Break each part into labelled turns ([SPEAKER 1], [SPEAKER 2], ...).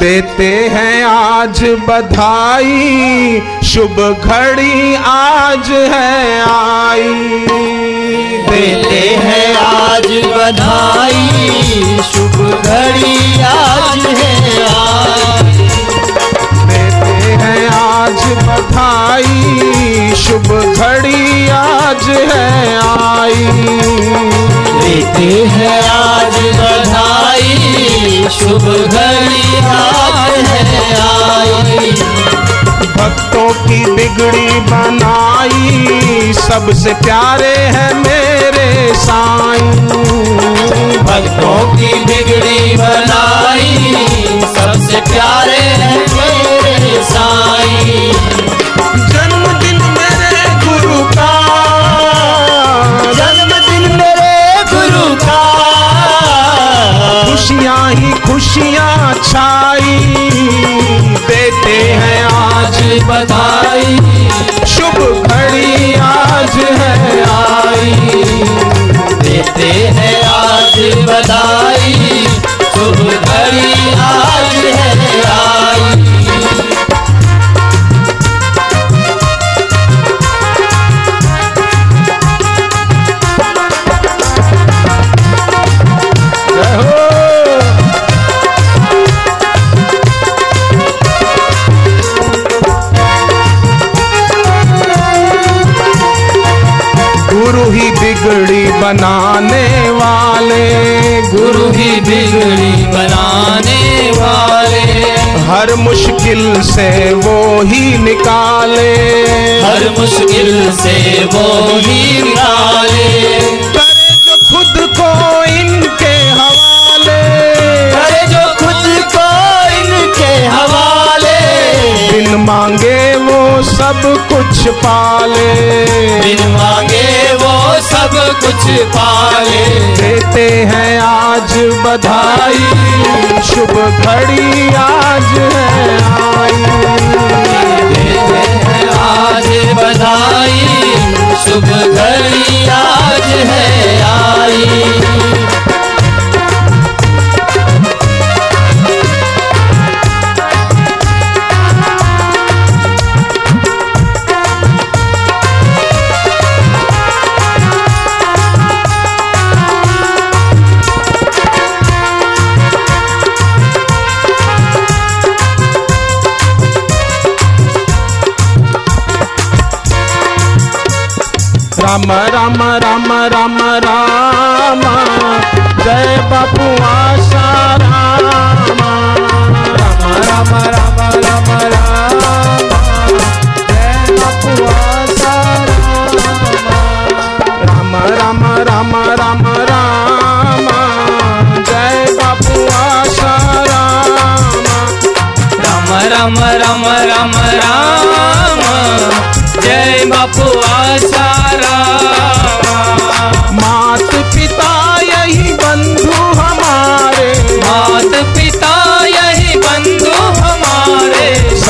[SPEAKER 1] देते हैं आज बधाई। शुभ घड़ी आज है आई।
[SPEAKER 2] देते हैं आज बधाई। शुभ घड़ी आज है आई।
[SPEAKER 1] देते हैं आज बधाई। शुभ घड़ी आज है आई।
[SPEAKER 2] देते हैं आज बधाई। शुभ घड़ी आज है आई।
[SPEAKER 1] भक्तों की बिगड़ी बनाई सबसे प्यारे हैं मेरे साईं।
[SPEAKER 2] भक्तों की बिगड़ी बनाई सबसे प्यारे हैं मेरे साईं।
[SPEAKER 1] खुशियाँ छा बनाने वाले।
[SPEAKER 2] गुरु ही बिगड़ी बनाने वाले।
[SPEAKER 1] हर मुश्किल से वो ही निकाले।
[SPEAKER 2] हर मुश्किल से वो ही निकाले।
[SPEAKER 1] करे जो खुद को इनके हवाले।
[SPEAKER 2] करे जो खुद को इनके हवाले।
[SPEAKER 1] बिन मांगे वो सब कुछ पाले।
[SPEAKER 2] बिन मांगे सब कुछ पाले
[SPEAKER 1] देते हैं आज बधाई। शुभ घड़ी आज है आई। राम राम राम राम राम। जय बापू आशा राम। राम राम राम।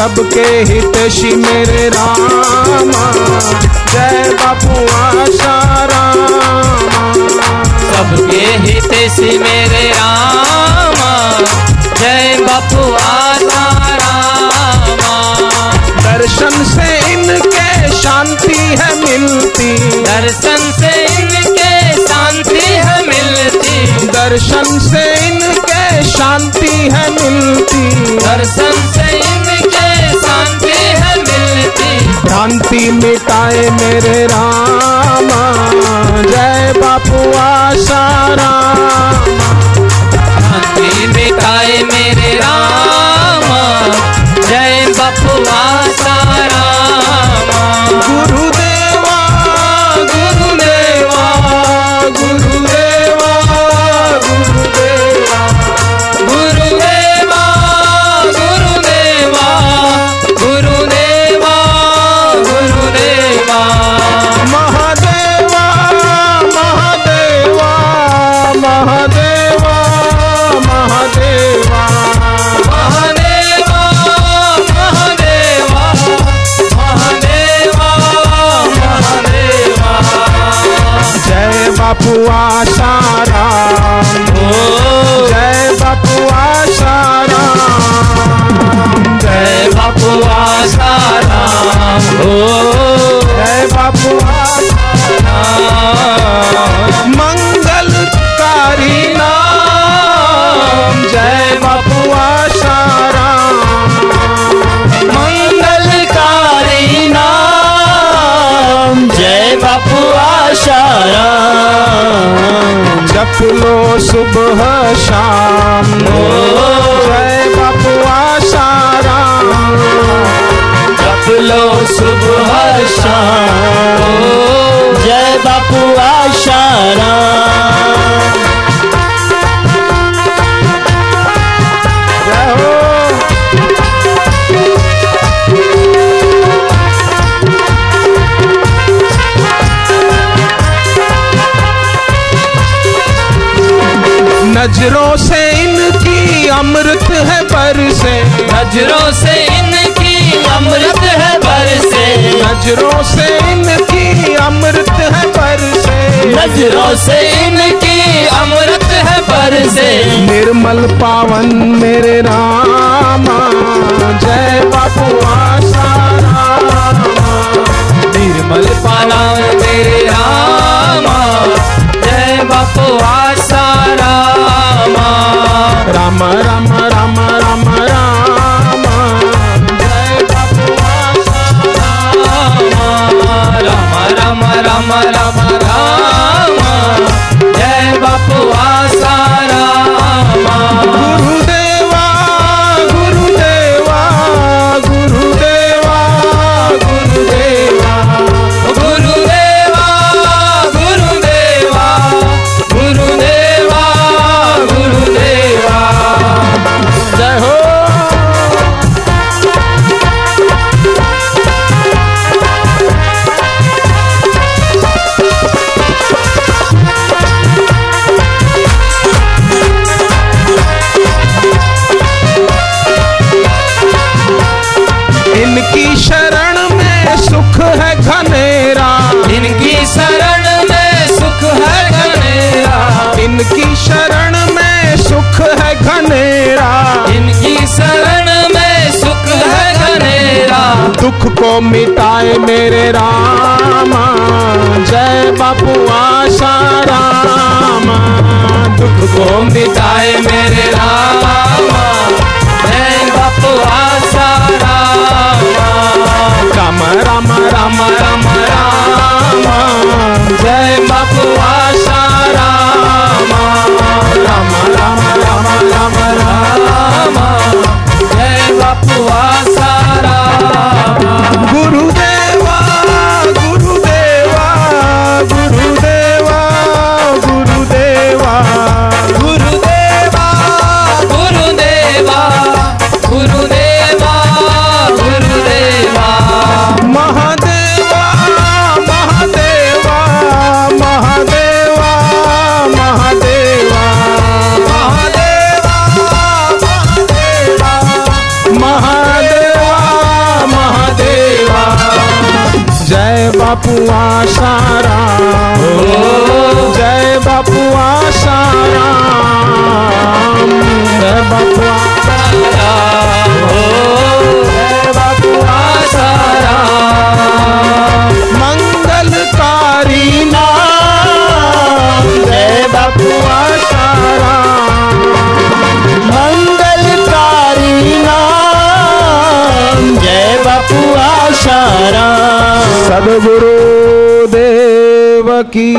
[SPEAKER 1] सबके हितैषी मेरे राम। जय बापू आशा राम।
[SPEAKER 2] सबके हित से मेरे राम। जय बापू आशा राम।
[SPEAKER 1] दर्शन से इनके शांति है मिलती।
[SPEAKER 2] दर्शन से इनके शांति है मिलती।
[SPEAKER 1] दर्शन से इनके शांति है मिलती।
[SPEAKER 2] दर्शन
[SPEAKER 1] मिटाए मेरे राम।
[SPEAKER 2] बपुआ साराम जय बपुआ सारा।
[SPEAKER 1] जय
[SPEAKER 2] बपुआ
[SPEAKER 1] सारा। हो सुबह शाम जय बापुआ आशाराम।
[SPEAKER 2] जप लो सुबह शाम। जय बापू आशाराम।
[SPEAKER 1] नज़रों से इनकी अमृत है
[SPEAKER 2] पर से
[SPEAKER 1] नज़रों से इनकी अमृत है पर से
[SPEAKER 2] नज़रों से इनकी अमृत है पर से
[SPEAKER 1] निर्मल पावन मेरे रामा जय बापू आसाराम
[SPEAKER 2] राम
[SPEAKER 1] राम दुख को मिटाए मेरे रामा। जय बापू आशा रामा। दुख को
[SPEAKER 2] मिटाए मेरे रामा। जय बापू आसारामा
[SPEAKER 1] राम। राम राम राम राम जय बापू आशा रामा। राम राम राम राम राम।
[SPEAKER 2] जय बापू आसारामा
[SPEAKER 1] बापुआ सारा जय बापुआ सारा जय
[SPEAKER 2] बापुआ
[SPEAKER 1] सदगुरु देव की